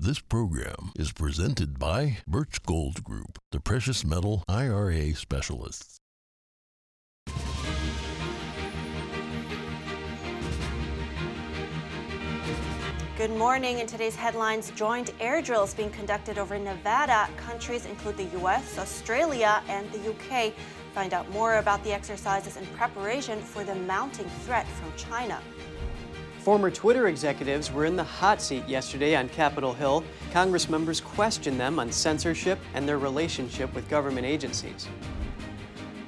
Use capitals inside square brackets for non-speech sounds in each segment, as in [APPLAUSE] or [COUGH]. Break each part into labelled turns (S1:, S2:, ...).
S1: This program is presented by Birch Gold Group, the precious metal IRA specialists.
S2: Good morning. In today's headlines, joint air drills being conducted over Nevada. Countries include the US, Australia, and the UK. Find out more about the exercises in preparation for the mounting threat from China.
S3: Former Twitter executives were in the hot seat yesterday on Capitol Hill. Congress members questioned them on censorship and their relationship with government agencies.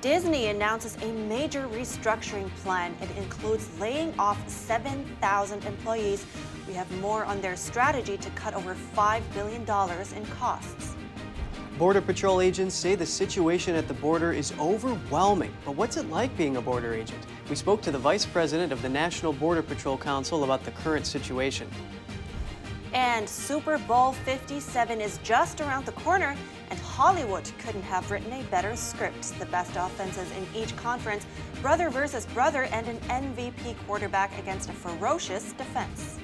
S2: Disney announces a major restructuring plan. It includes laying off 7,000 employees. We have more on their strategy to cut over $5 billion in costs.
S3: Border Patrol agents say the situation at the border is overwhelming. But what's it like being a border agent? We spoke to the vice president of the National Border Patrol Council about the current situation.
S2: And Super Bowl 57 is just around the corner, and Hollywood couldn't have written a better script. The best offenses in each conference, brother versus brother, and an MVP quarterback against a ferocious defense.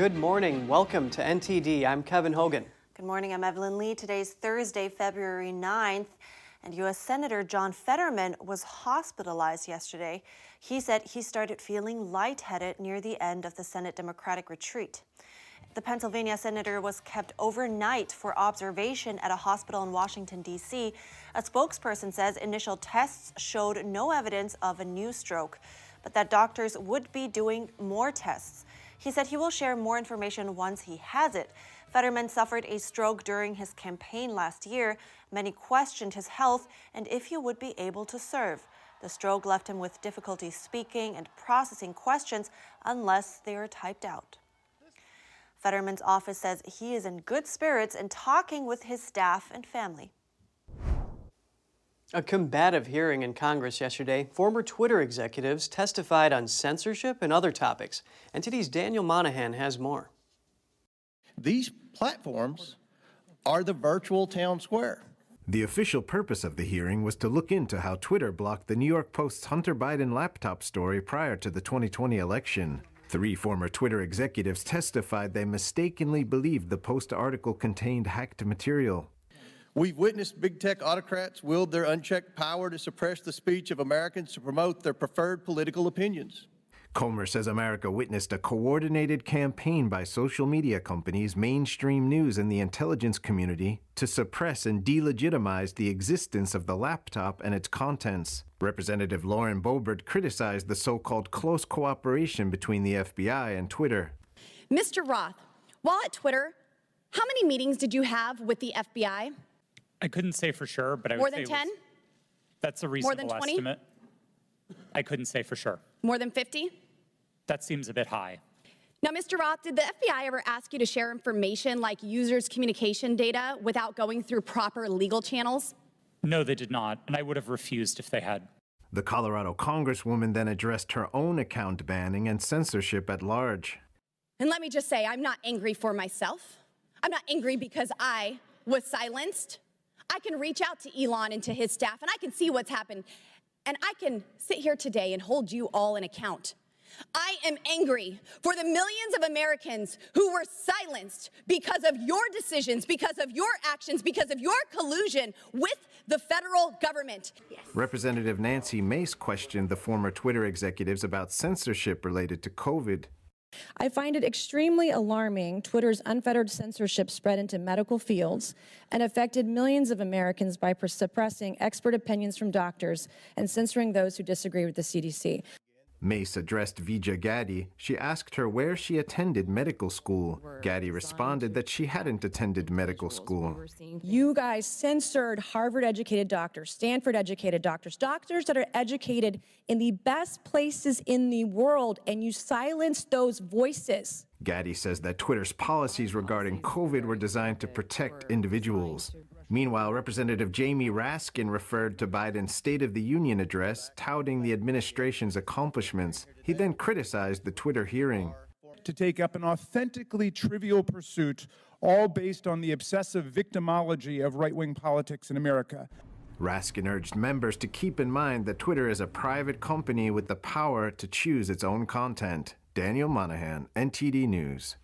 S3: Good morning. Welcome to NTD. I'm Kevin Hogan.
S2: Good morning. I'm Evelyn Lee. Today's Thursday, February 9th, and U.S. Senator John Fetterman was hospitalized yesterday. He said he started feeling lightheaded near the end of the Senate Democratic retreat. The Pennsylvania senator was kept overnight for observation at a hospital in Washington, D.C. A spokesperson says initial tests showed no evidence of a new stroke, but that doctors would be doing more tests. He said he will share more information once he has it. Fetterman suffered a stroke during his campaign last year. Many questioned his health and if he would be able to serve. The stroke left him with difficulty speaking and processing questions unless they are typed out. Fetterman's office says he is in good spirits and talking with his staff and family.
S3: A combative hearing in Congress yesterday. Former Twitter executives testified on censorship and other topics. NTD's Daniel Monahan has more.
S4: These platforms are the virtual town square.
S5: The official purpose of the hearing was to look into how Twitter blocked the New York Post's Hunter Biden laptop story prior to the 2020 election. Three former Twitter executives testified they mistakenly believed the Post article contained hacked material.
S4: We've witnessed big tech autocrats wield their unchecked power to suppress the speech of Americans to promote their preferred political opinions.
S5: Comer says America witnessed a coordinated campaign by social media companies, mainstream news, and the intelligence community to suppress and delegitimize the existence of the laptop and its contents. Representative Lauren Boebert criticized the so called close cooperation between the FBI and Twitter.
S6: Mr. Roth, while at Twitter, how many meetings did you have with the FBI?
S7: I couldn't say for sure, but I
S6: More
S7: would
S6: than
S7: say it was-
S6: 10?
S7: That's a
S6: More
S7: reasonable
S6: than 20?
S7: estimate. I couldn't say for sure.
S6: More than 50?
S7: That seems a bit high.
S6: Now, Mr. Roth, did the FBI ever ask you to share information like users' communication data without going through proper legal channels?
S7: No, they did not, and I would have refused if they had.
S5: The Colorado Congresswoman then addressed her own account banning and censorship at large.
S6: And let me just say, I'm not angry for myself. I'm not angry because I was silenced. I can reach out to Elon and to his staff, and I can see what's happened. And I can sit here today and hold you all in account. I am angry for the millions of Americans who were silenced because of your decisions, because of your actions, because of your collusion with the federal government.
S5: Representative Nancy Mace questioned the former Twitter executives about censorship related to COVID.
S8: I find it extremely alarming Twitter's unfettered censorship spread into medical fields and affected millions of Americans by suppressing expert opinions from doctors and censoring those who disagree with the CDC.
S5: Mace addressed Vijaya Gadde. She asked her where she attended medical school. Gadde responded that she hadn't attended medical school.
S8: You guys censored Harvard educated doctors, Stanford educated doctors, doctors that are educated in the best places in the world, and you silenced those voices.
S5: Gadde says that Twitter's policies regarding COVID were designed to protect individuals. Meanwhile, Representative Jamie Raskin referred to Biden's State of the Union address, touting the administration's accomplishments. He then criticized the Twitter hearing.
S9: to take up an authentically trivial pursuit, all based on the obsessive victimology of right wing politics in America.
S5: Raskin urged members to keep in mind that Twitter is a private company with the power to choose its own content. Daniel Monahan, NTD News.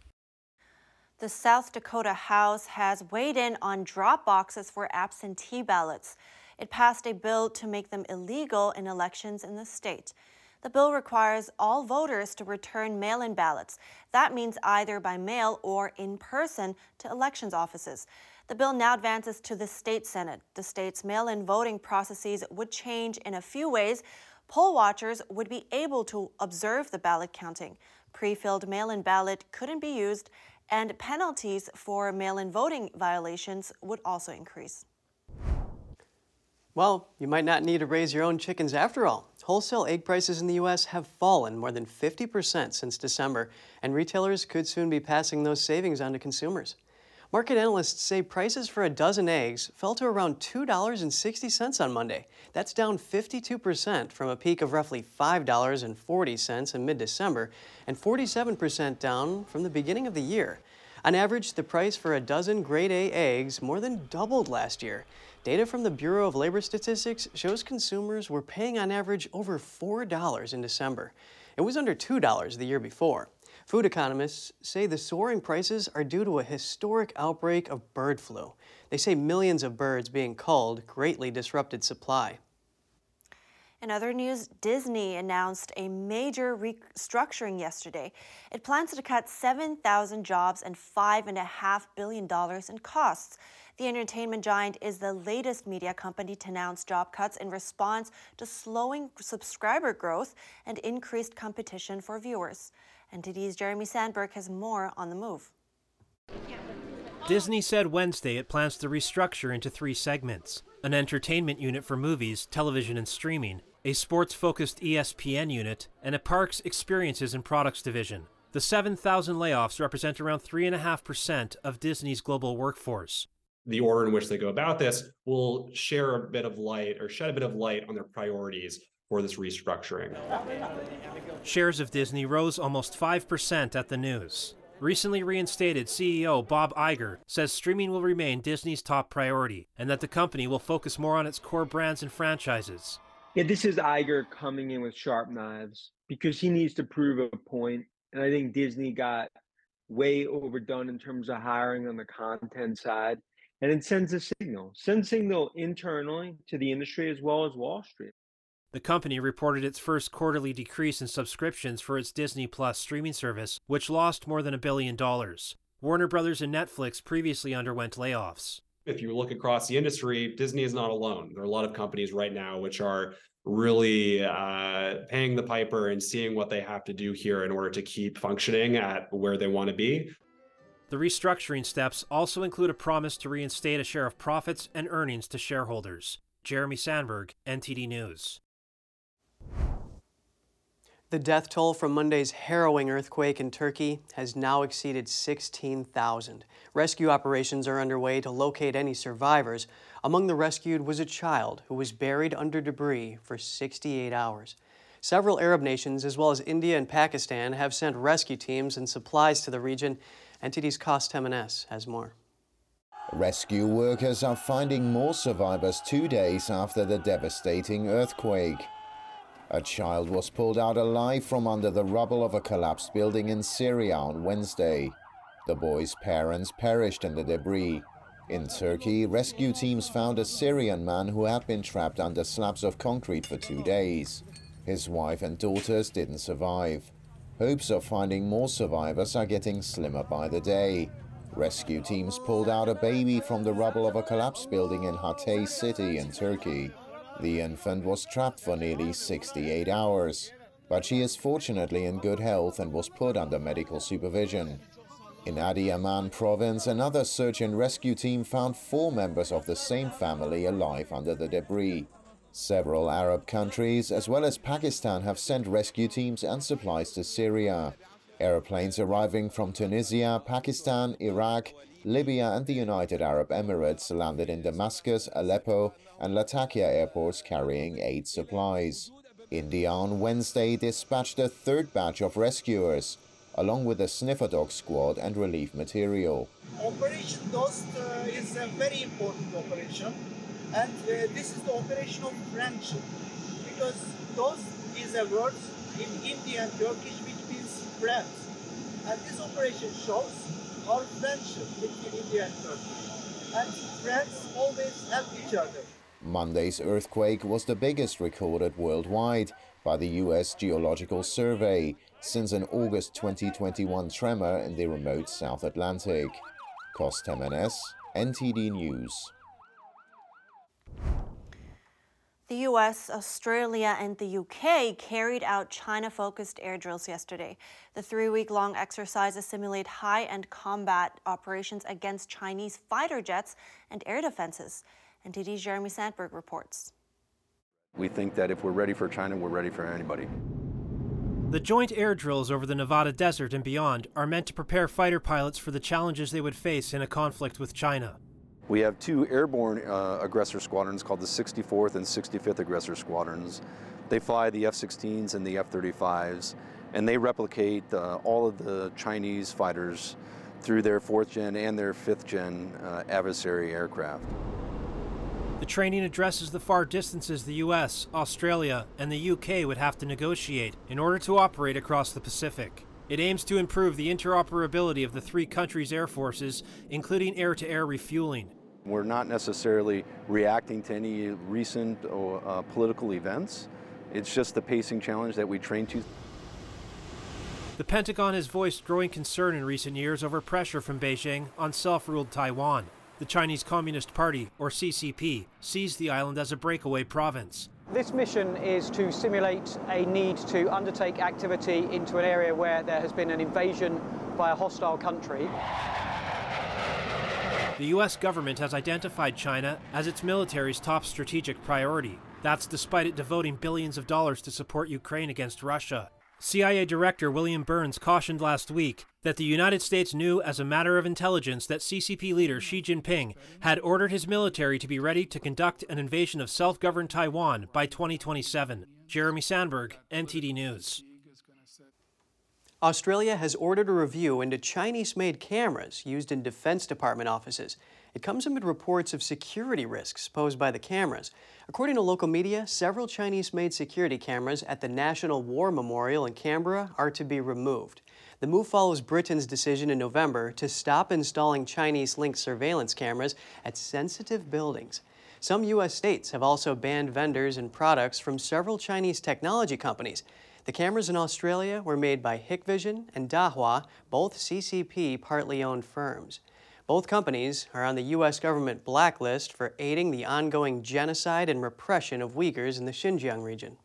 S2: The South Dakota House has weighed in on drop boxes for absentee ballots. It passed a bill to make them illegal in elections in the state. The bill requires all voters to return mail in ballots. That means either by mail or in person to elections offices. The bill now advances to the state Senate. The state's mail in voting processes would change in a few ways. Poll watchers would be able to observe the ballot counting. Pre filled mail in ballot couldn't be used, and penalties for mail in voting violations would also increase.
S3: Well, you might not need to raise your own chickens after all. Wholesale egg prices in the U.S. have fallen more than 50% since December, and retailers could soon be passing those savings on to consumers. Market analysts say prices for a dozen eggs fell to around $2.60 on Monday. That's down 52% from a peak of roughly $5.40 in mid December, and 47% down from the beginning of the year. On average, the price for a dozen grade A eggs more than doubled last year. Data from the Bureau of Labor Statistics shows consumers were paying on average over $4 in December. It was under $2 the year before. Food economists say the soaring prices are due to a historic outbreak of bird flu. They say millions of birds being culled greatly disrupted supply.
S2: In other news, Disney announced a major restructuring yesterday. It plans to cut 7,000 jobs and $5.5 billion in costs. The entertainment giant is the latest media company to announce job cuts in response to slowing subscriber growth and increased competition for viewers. NTD's Jeremy Sandberg has more on the move.
S10: Disney said Wednesday it plans to restructure into three segments an entertainment unit for movies, television, and streaming, a sports focused ESPN unit, and a parks, experiences, and products division. The 7,000 layoffs represent around 3.5% of Disney's global workforce
S11: the order in which they go about this will share a bit of light or shed a bit of light on their priorities for this restructuring.
S10: Shares of Disney rose almost 5% at the news. Recently reinstated CEO Bob Iger says streaming will remain Disney's top priority and that the company will focus more on its core brands and franchises.
S12: Yeah, this is Iger coming in with sharp knives because he needs to prove a point. And I think Disney got way overdone in terms of hiring on the content side and it sends a signal, sends signal internally to the industry as well as Wall Street.
S10: The company reported its first quarterly decrease in subscriptions for its Disney Plus streaming service, which lost more than a billion dollars. Warner Brothers and Netflix previously underwent layoffs.
S11: If you look across the industry, Disney is not alone. There are a lot of companies right now which are really uh, paying the piper and seeing what they have to do here in order to keep functioning at where they want to be.
S10: The restructuring steps also include a promise to reinstate a share of profits and earnings to shareholders. Jeremy Sandberg, NTD News.
S3: The death toll from Monday's harrowing earthquake in Turkey has now exceeded 16,000. Rescue operations are underway to locate any survivors. Among the rescued was a child who was buried under debris for 68 hours. Several Arab nations, as well as India and Pakistan, have sent rescue teams and supplies to the region. NTD's Cost has more.
S13: Rescue workers are finding more survivors two days after the devastating earthquake. A child was pulled out alive from under the rubble of a collapsed building in Syria on Wednesday. The boy's parents perished in the debris. In Turkey, rescue teams found a Syrian man who had been trapped under slabs of concrete for two days. His wife and daughters didn't survive. Hopes of finding more survivors are getting slimmer by the day. Rescue teams pulled out a baby from the rubble of a collapsed building in Hatay city in Turkey. The infant was trapped for nearly 68 hours, but she is fortunately in good health and was put under medical supervision. In Adiyaman province, another search and rescue team found four members of the same family alive under the debris. Several Arab countries, as well as Pakistan, have sent rescue teams and supplies to Syria. Airplanes arriving from Tunisia, Pakistan, Iraq, Libya, and the United Arab Emirates landed in Damascus, Aleppo, and Latakia airports carrying aid supplies. India on Wednesday dispatched a third batch of rescuers, along with a sniffer dog squad and relief material.
S14: Operation Dost uh, is a very important operation And uh, this is the operation of friendship because Dost is a word in Indian Turkish which means friends. And this operation shows our friendship between India and Turkey. And friends always help each other.
S13: Monday's earthquake was the biggest recorded worldwide by the US Geological Survey since an August 2021 tremor in the remote South Atlantic. Kostemenes, NTD News.
S2: The US, Australia, and the UK carried out China focused air drills yesterday. The three week long exercises simulate high end combat operations against Chinese fighter jets and air defenses. NTD's Jeremy Sandberg reports.
S15: We think that if we're ready for China, we're ready for anybody.
S10: The joint air drills over the Nevada desert and beyond are meant to prepare fighter pilots for the challenges they would face in a conflict with China.
S15: We have two airborne uh, aggressor squadrons called the 64th and 65th Aggressor Squadrons. They fly the F 16s and the F 35s, and they replicate uh, all of the Chinese fighters through their fourth gen and their fifth gen uh, adversary aircraft.
S10: The training addresses the far distances the US, Australia, and the UK would have to negotiate in order to operate across the Pacific. It aims to improve the interoperability of the three countries' air forces, including air to air refueling.
S15: We're not necessarily reacting to any recent uh, political events. It's just the pacing challenge that we train to.
S10: The Pentagon has voiced growing concern in recent years over pressure from Beijing on self ruled Taiwan. The Chinese Communist Party, or CCP, sees the island as a breakaway province.
S16: This mission is to simulate a need to undertake activity into an area where there has been an invasion by a hostile country.
S10: The U.S. government has identified China as its military's top strategic priority. That's despite it devoting billions of dollars to support Ukraine against Russia. CIA Director William Burns cautioned last week that the United States knew as a matter of intelligence that CCP leader Xi Jinping had ordered his military to be ready to conduct an invasion of self governed Taiwan by 2027. Jeremy Sandberg, NTD News.
S3: Australia has ordered a review into Chinese made cameras used in Defense Department offices. It comes amid reports of security risks posed by the cameras. According to local media, several Chinese made security cameras at the National War Memorial in Canberra are to be removed. The move follows Britain's decision in November to stop installing Chinese linked surveillance cameras at sensitive buildings. Some U.S. states have also banned vendors and products from several Chinese technology companies. The cameras in Australia were made by Hikvision and Dahua, both CCP partly owned firms. Both companies are on the U.S. government blacklist for aiding the ongoing genocide and repression of Uyghurs in the Xinjiang region.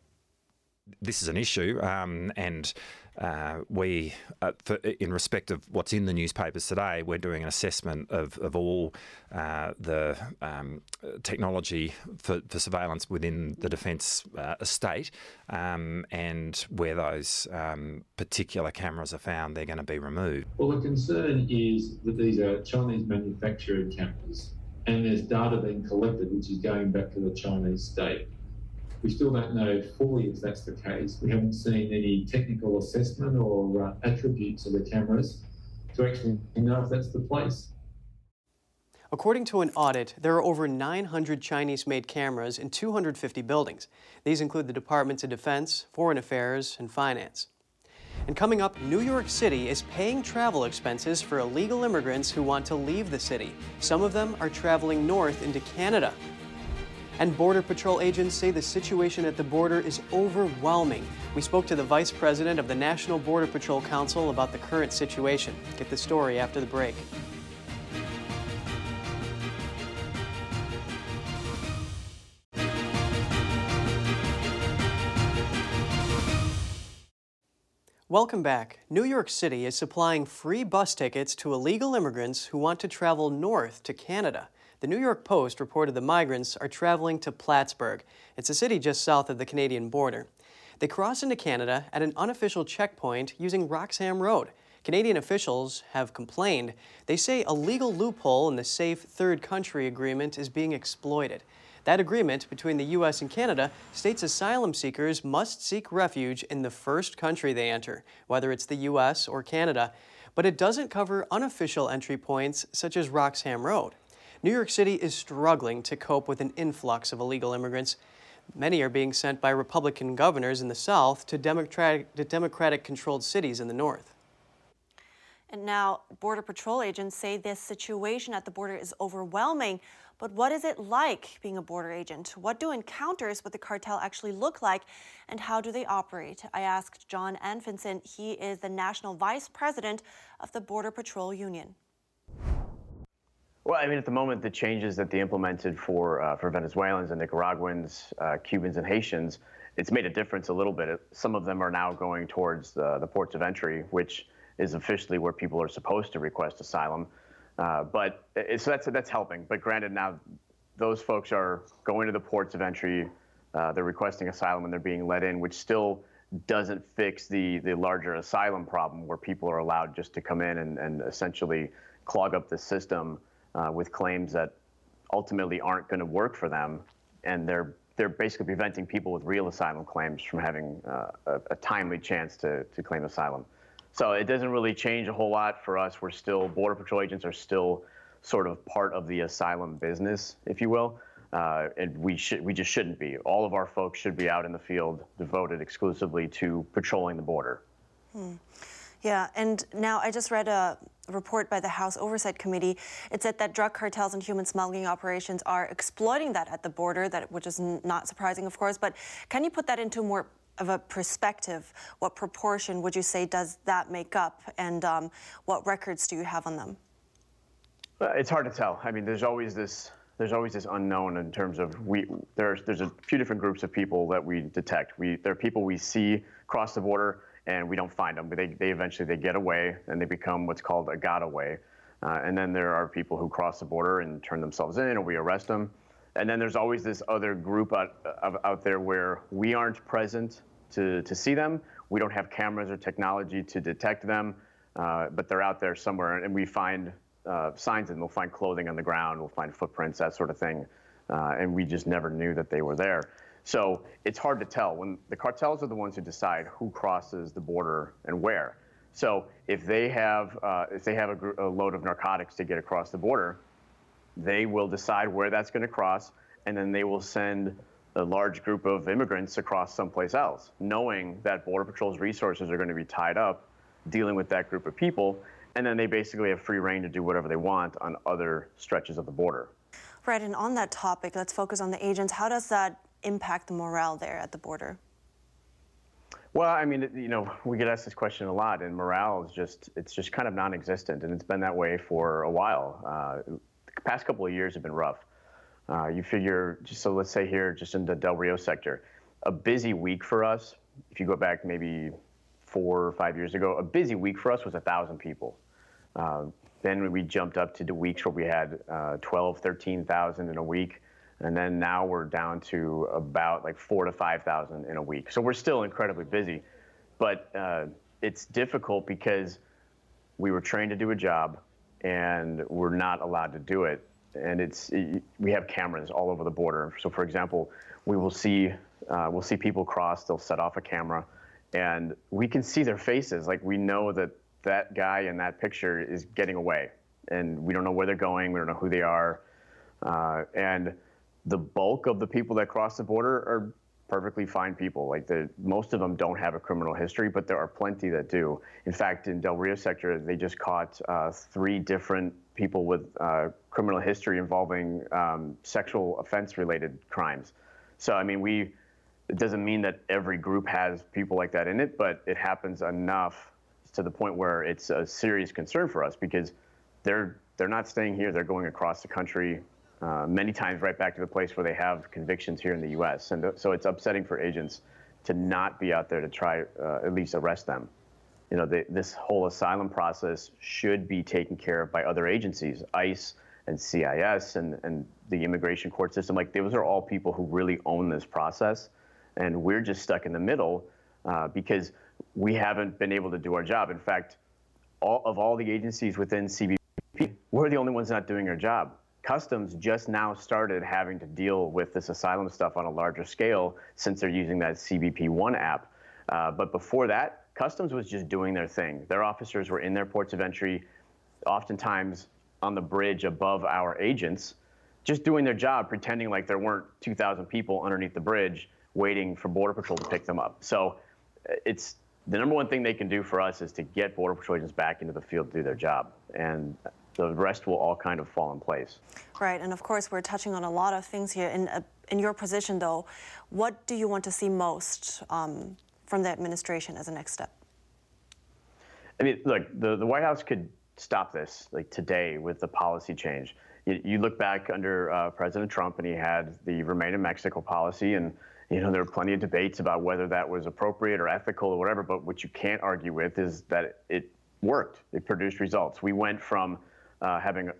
S17: This is an issue, um, and uh, we, uh, in respect of what's in the newspapers today, we're doing an assessment of, of all uh, the um, technology for, for, surveillance within the defence uh, estate, um, and where those um, particular cameras are found, they're going to be removed.
S18: Well, the concern is that these are Chinese manufactured cameras, and there's data being collected which is going back to the Chinese state. We still don't know fully if that's the case. We haven't seen any technical assessment or uh, attributes of the cameras to actually know if that's the place.
S3: According to an audit, there are over 900 Chinese made cameras in 250 buildings. These include the Departments of Defense, Foreign Affairs, and Finance. And coming up, New York City is paying travel expenses for illegal immigrants who want to leave the city. Some of them are traveling north into Canada. And Border Patrol agents say the situation at the border is overwhelming. We spoke to the Vice President of the National Border Patrol Council about the current situation. Get the story after the break. Welcome back. New York City is supplying free bus tickets to illegal immigrants who want to travel north to Canada. The New York Post reported the migrants are traveling to Plattsburgh. It's a city just south of the Canadian border. They cross into Canada at an unofficial checkpoint using Roxham Road. Canadian officials have complained. They say a legal loophole in the Safe Third Country Agreement is being exploited. That agreement between the U.S. and Canada states asylum seekers must seek refuge in the first country they enter, whether it's the U.S. or Canada. But it doesn't cover unofficial entry points such as Roxham Road. New York City is struggling to cope with an influx of illegal immigrants. Many are being sent by Republican governors in the South to Democratic, to Democratic controlled cities in the North.
S2: And now, Border Patrol agents say this situation at the border is overwhelming. But what is it like being a border agent? What do encounters with the cartel actually look like? And how do they operate? I asked John Anfinson. He is the National Vice President of the Border Patrol Union.
S19: Well, I mean, at the moment, the changes that they implemented for uh, for Venezuelans and Nicaraguans, uh, Cubans, and Haitians, it's made a difference a little bit. Some of them are now going towards the, the ports of entry, which is officially where people are supposed to request asylum. Uh, but so that's that's helping. But granted, now those folks are going to the ports of entry. Uh, they're requesting asylum and they're being let in, which still doesn't fix the the larger asylum problem where people are allowed just to come in and, and essentially clog up the system uh, with claims that ultimately aren't going to work for them, and they're they're basically preventing people with real asylum claims from having uh, a, a, timely chance to to claim asylum. So it doesn't really change a whole lot for us. We're still border patrol agents are still sort of part of the asylum business, if you will. Uh, and we should we just shouldn't be. All of our folks should be out in the field, devoted exclusively to patrolling the border.
S2: Hmm. Yeah, and now I just read a report by the House Oversight Committee. It said that drug cartels and human smuggling operations are exploiting that at the border, that which is not surprising, of course. But can you put that into more of a perspective? What proportion would you say does that make up, and um, what records do you have on them?
S19: It's hard to tell. I mean, there's always this there's always this unknown in terms of we there's there's a few different groups of people that we detect. We there are people we see cross the border and we don't find them, but they, they eventually they get away and they become what's called a gotaway. Uh, and then there are people who cross the border and turn themselves in, or we arrest them. And then there's always this other group out, out there where we aren't present to, to see them. We don't have cameras or technology to detect them, uh, but they're out there somewhere, and we find uh, signs and we'll find clothing on the ground, we'll find footprints, that sort of thing. Uh, and we just never knew that they were there. So it's hard to tell. When the cartels are the ones who decide who crosses the border and where. So if they have uh, if they have a, gr- a, load of narcotics to get across the border, they will decide where that's going to cross, and then they will send a large group of immigrants across someplace else, knowing that Border Patrol's resources are going to be tied up dealing with that group of people, and then they basically have free reign to do whatever they want on other stretches of the border.
S2: Right, and on that topic, let's focus on the agents. How does that impact the morale there at the border?
S19: Well, I mean, you know, we get asked this question a lot, and morale is just, it's just kind of non existent, and it's been that way for a while. Uh, the past couple of years have been rough. Uh, you figure, just so let's say here, just in the Del Rio sector, a busy week for us, if you go back maybe four or five years ago, a busy week for us was a 1,000 people. Uh, then we jumped up to the weeks where we had uh, 12, 13,000 in a week and then now we're down to about like four to five thousand in a week. So we're still incredibly busy, but uh, it's difficult because we were trained to do a job, and we're not allowed to do it. And it's we have cameras all over the border. So for example, we will see uh, we'll see people cross. They'll set off a camera, and we can see their faces. Like we know that that guy in that picture is getting away, and we don't know where they're going. We don't know who they are, uh, and the bulk of the people that cross the border are perfectly fine people. Like the most of them don't have a criminal history, but there are plenty that do. In fact, in Del Rio sector, they just caught uh, three different people with uh, criminal history involving um, sexual offense-related crimes. So I mean, we it doesn't mean that every group has people like that in it, but it happens enough to the point where it's a serious concern for us because they're they're not staying here; they're going across the country uh, many times right back to the place where they have convictions here in the U.S. And th- so it's upsetting for agents to not be out there to try uh, at least arrest them. You know, this whole asylum process should be taken care of by other agencies, ICE and CIS and, and the immigration court system. Like those are all people who really own this process. And we're just stuck in the middle uh, because we haven't been able to do our job. In fact, all of all the agencies within CBP, we're the only ones not doing our job. Customs just now started having to deal with this asylum stuff on a larger scale since they're using that CBP One app. Uh, but before that, Customs was just doing their thing. Their officers were in their ports of entry, oftentimes on the bridge above our agents, just doing their job, pretending like there weren't 2,000 people underneath the bridge waiting for Border Patrol to pick them up. So uh, it's the number one thing they can do for us is to get Border Patrol agents back into the field to do their job. And the rest will all kind of fall in place.
S2: Right, and of course, we're touching on a lot of things here. In, uh, in your position, though, what do you want to see most um, from the administration as a next step?
S19: I mean, look, the, the White House could stop this like today with the policy change. You, you look back under uh, President Trump, and he had the Remain in Mexico policy, and you know there were plenty of debates about whether that was appropriate or ethical or whatever. But what you can't argue with is that it worked. It produced results. We went from uh, having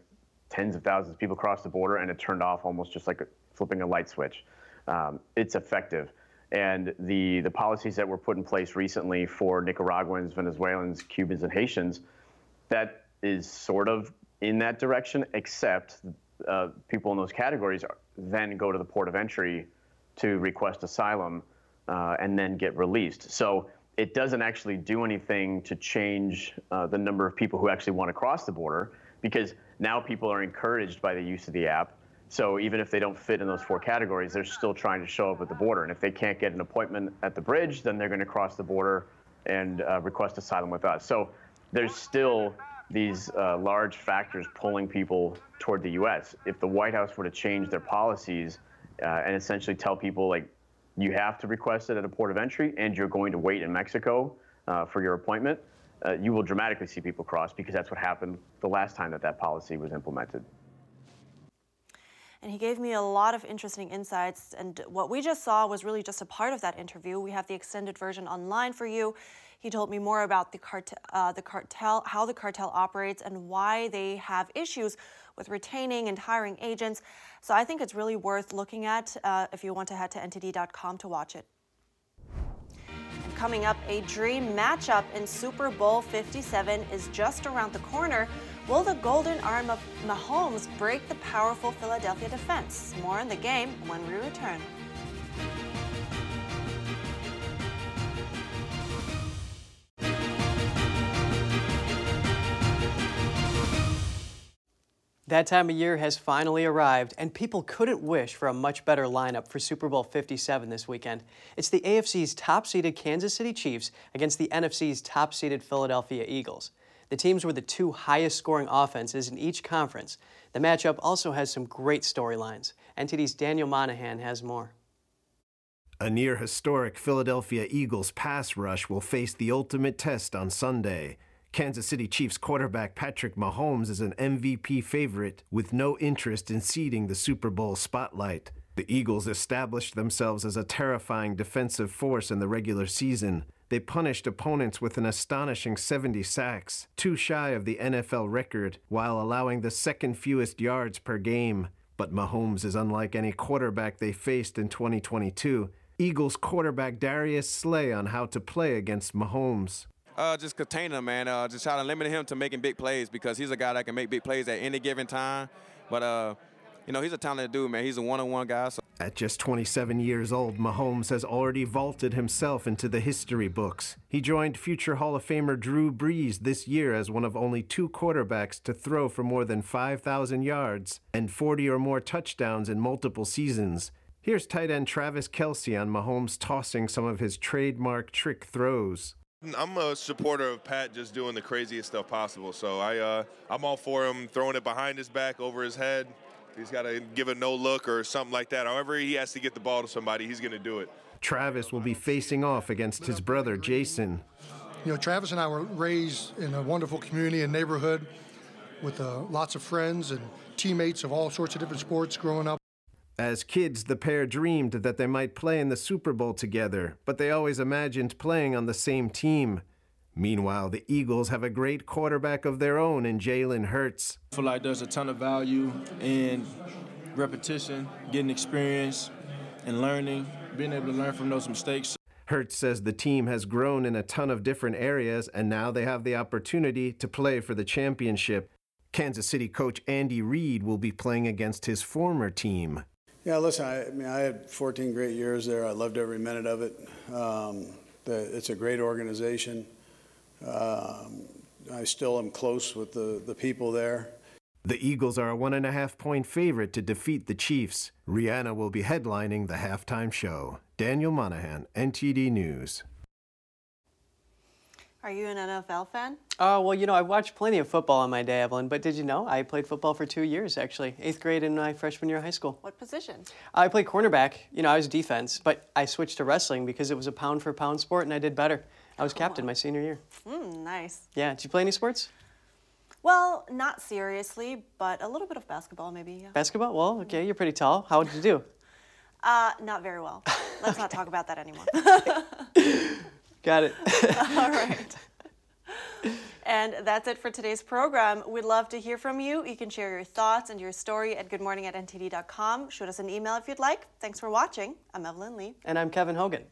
S19: tens of thousands of people cross the border, and it turned off almost just like flipping a light switch. Um, it's effective. And the, the policies that were put in place recently for Nicaraguans, Venezuelans, Cubans, and Haitians, that is sort of in that direction, except uh, people in those categories then go to the port of entry to request asylum uh, and then get released. So it doesn't actually do anything to change uh, the number of people who actually want to cross the border because now people are encouraged by the use of the app. So even if they don't fit in those four categories, they're still trying to show up at the border. And if they can't get an appointment at the bridge, then they're going to cross the border and uh, request asylum with us. So there's still these uh, large factors pulling people toward the U.S. If the White House were to change their policies uh, and essentially tell people like you have to request it at a port of entry and you're going to wait in Mexico uh, for your appointment, uh, you will dramatically see people cross because that's what happened the last time that that policy was implemented.
S2: And he gave me a lot of interesting insights. And what we just saw was really just a part of that interview. We have the extended version online for you. He told me more about the, cart- uh, the cartel, how the cartel operates, and why they have issues with retaining and hiring agents. So I think it's really worth looking at uh, if you want to head to ntd.com to watch it. Coming up, a dream matchup in Super Bowl 57 is just around the corner. Will the golden arm of Mahomes break the powerful Philadelphia defense? More on the game when we return.
S3: That time of year has finally arrived, and people couldn't wish for a much better lineup for Super Bowl 57 this weekend. It's the AFC's top seeded Kansas City Chiefs against the NFC's top seeded Philadelphia Eagles. The teams were the two highest scoring offenses in each conference. The matchup also has some great storylines. NTD's Daniel Monahan has more.
S5: A near historic Philadelphia Eagles pass rush will face the ultimate test on Sunday. Kansas City Chiefs quarterback Patrick Mahomes is an MVP favorite with no interest in ceding the Super Bowl spotlight. The Eagles established themselves as a terrifying defensive force in the regular season. They punished opponents with an astonishing 70 sacks, two shy of the NFL record, while allowing the second fewest yards per game. But Mahomes is unlike any quarterback they faced in 2022. Eagles quarterback Darius Slay on how to play against Mahomes.
S20: Uh, just contain him, man. Uh, just try to limit him to making big plays because he's a guy that can make big plays at any given time. But uh, you know, he's a talented dude, man. He's a one-on-one guy. So.
S5: At just 27 years old, Mahomes has already vaulted himself into the history books. He joined future Hall of Famer Drew Brees this year as one of only two quarterbacks to throw for more than 5,000 yards and 40 or more touchdowns in multiple seasons. Here's tight end Travis Kelce on Mahomes tossing some of his trademark trick throws.
S21: I'm a supporter of Pat just doing the craziest stuff possible. So I, uh, I'm all for him throwing it behind his back, over his head. He's got to give a no look or something like that. However, he has to get the ball to somebody, he's going to do it.
S5: Travis will be facing off against his brother Jason.
S22: You know, Travis and I were raised in a wonderful community and neighborhood with uh, lots of friends and teammates of all sorts of different sports growing up.
S5: As kids, the pair dreamed that they might play in the Super Bowl together, but they always imagined playing on the same team. Meanwhile, the Eagles have a great quarterback of their own in Jalen Hurts.
S23: I feel like there's a ton of value in repetition, getting experience, and learning, being able to learn from those mistakes.
S5: Hurts says the team has grown in a ton of different areas, and now they have the opportunity to play for the championship. Kansas City coach Andy Reid will be playing against his former team.
S24: Yeah, listen, I, I, mean, I had 14 great years there. I loved every minute of it. Um, the, it's a great organization. Um, I still am close with the, the people there.
S5: The Eagles are a one and a half point favorite to defeat the Chiefs. Rihanna will be headlining the halftime show. Daniel Monahan, NTD News.
S2: Are you an NFL fan?
S3: Oh, well, you know, I watched plenty of football in my day, Evelyn, but did you know I played football for two years, actually, eighth grade and my freshman year of high school.
S2: What position?
S3: I played cornerback. You know, I was defense, but I switched to wrestling because it was a pound for pound sport and I did better. I was captain my senior year.
S2: Mm, nice.
S3: Yeah, did you play any sports?
S2: Well, not seriously, but a little bit of basketball, maybe. Yeah.
S3: Basketball? Well, okay, you're pretty tall. How did you do?
S2: Uh, not very well. Let's not talk about that anymore. [LAUGHS] [LAUGHS]
S3: Got it. [LAUGHS]
S2: All [LAUGHS] right. And that's it for today's program. We'd love to hear from you. You can share your thoughts and your story at goodmorning at ntd.com. Shoot us an email if you'd like. Thanks for watching. I'm Evelyn Lee.
S3: And I'm Kevin Hogan.